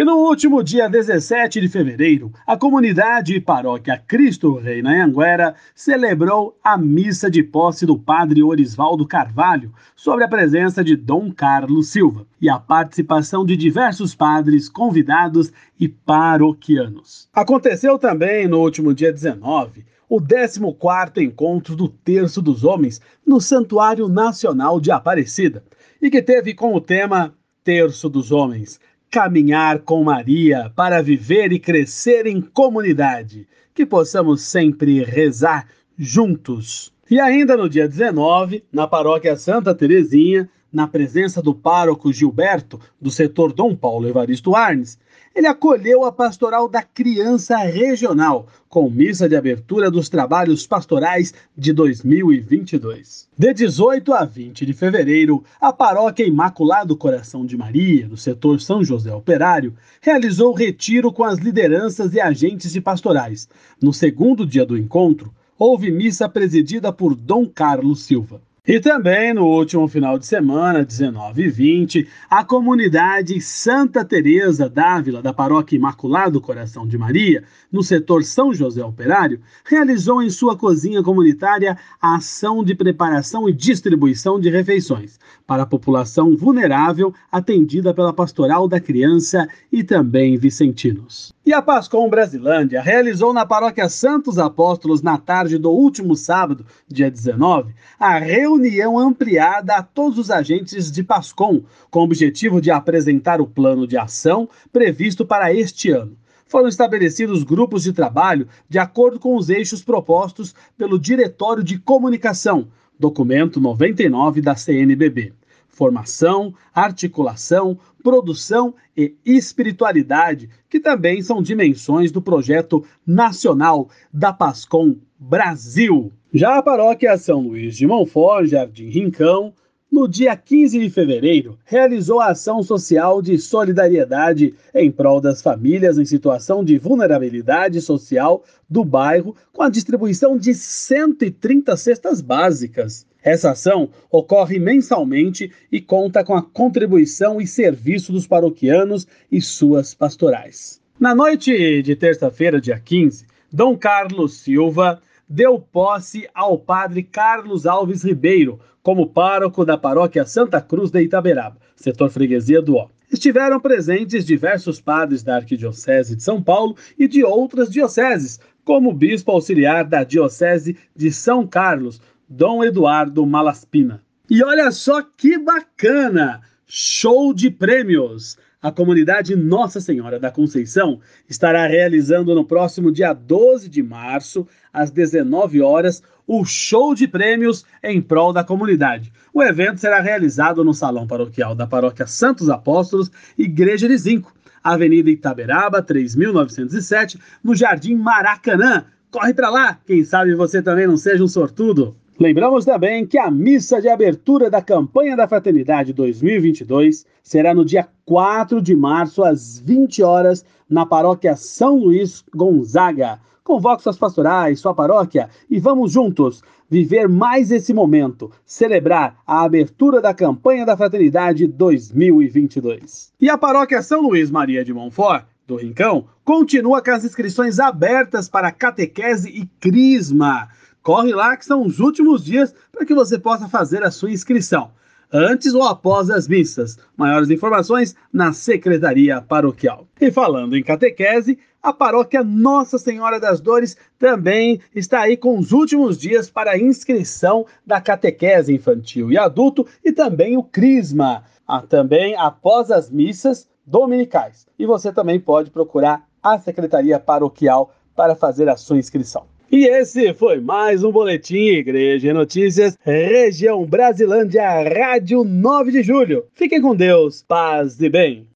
E no último dia 17 de fevereiro, a comunidade paróquia Cristo Rei na Anguera celebrou a missa de posse do padre Orisvaldo Carvalho, sobre a presença de Dom Carlos Silva e a participação de diversos padres, convidados e paroquianos. Aconteceu também no último dia 19 o 14º encontro do Terço dos Homens no Santuário Nacional de Aparecida, e que teve como tema Terço dos Homens, caminhar com Maria para viver e crescer em comunidade, que possamos sempre rezar juntos. E ainda no dia 19, na paróquia Santa Terezinha, na presença do pároco Gilberto, do setor Dom Paulo Evaristo Arnes, ele acolheu a pastoral da criança regional, com missa de abertura dos trabalhos pastorais de 2022. De 18 a 20 de fevereiro, a paróquia Imaculado Coração de Maria, no setor São José Operário, realizou retiro com as lideranças e agentes de pastorais. No segundo dia do encontro, houve missa presidida por Dom Carlos Silva. E também no último final de semana, 19 e 20, a comunidade Santa Teresa d'Ávila, da paróquia Imaculado Coração de Maria, no setor São José Operário, realizou em sua cozinha comunitária a ação de preparação e distribuição de refeições para a população vulnerável atendida pela Pastoral da Criança e também vicentinos. E a Pascom Brasilândia realizou na paróquia Santos Apóstolos, na tarde do último sábado, dia 19, a reunião ampliada a todos os agentes de Pascom, com o objetivo de apresentar o plano de ação previsto para este ano. Foram estabelecidos grupos de trabalho de acordo com os eixos propostos pelo Diretório de Comunicação, documento 99 da CNBB formação, articulação, produção e espiritualidade, que também são dimensões do projeto nacional da Pascom Brasil. Já a paróquia São Luís de Montfort, Jardim Rincão, no dia 15 de fevereiro, realizou a ação social de solidariedade em prol das famílias em situação de vulnerabilidade social do bairro, com a distribuição de 130 cestas básicas. Essa ação ocorre mensalmente e conta com a contribuição e serviço dos paroquianos e suas pastorais. Na noite de terça-feira, dia 15, Dom Carlos Silva deu posse ao padre Carlos Alves Ribeiro como pároco da paróquia Santa Cruz de Itaberaba, setor freguesia do Ó. Estiveram presentes diversos padres da Arquidiocese de São Paulo e de outras dioceses, como o bispo auxiliar da Diocese de São Carlos, Dom Eduardo Malaspina. E olha só que bacana! Show de prêmios! A comunidade Nossa Senhora da Conceição estará realizando no próximo dia 12 de março, às 19 horas, o show de prêmios em prol da comunidade. O evento será realizado no Salão Paroquial da Paróquia Santos Apóstolos, Igreja de Zinco, Avenida Itaberaba, 3907, no Jardim Maracanã. Corre para lá, quem sabe você também não seja um sortudo. Lembramos também que a missa de abertura da campanha da Fraternidade 2022 será no dia 4 de março, às 20 horas, na paróquia São Luís Gonzaga. Convoque suas pastorais, sua paróquia e vamos juntos viver mais esse momento, celebrar a abertura da campanha da Fraternidade 2022. E a paróquia São Luís Maria de Montfort do Rincão continua com as inscrições abertas para catequese e crisma. Corre lá que são os últimos dias para que você possa fazer a sua inscrição. Antes ou após as missas. Maiores informações na Secretaria Paroquial. E falando em catequese, a paróquia Nossa Senhora das Dores também está aí com os últimos dias para a inscrição da catequese infantil e adulto e também o Crisma. Ah, também após as missas dominicais. E você também pode procurar a Secretaria Paroquial para fazer a sua inscrição. E esse foi mais um Boletim Igreja Notícias, Região Brasilândia, Rádio 9 de Julho. Fiquem com Deus, paz e bem.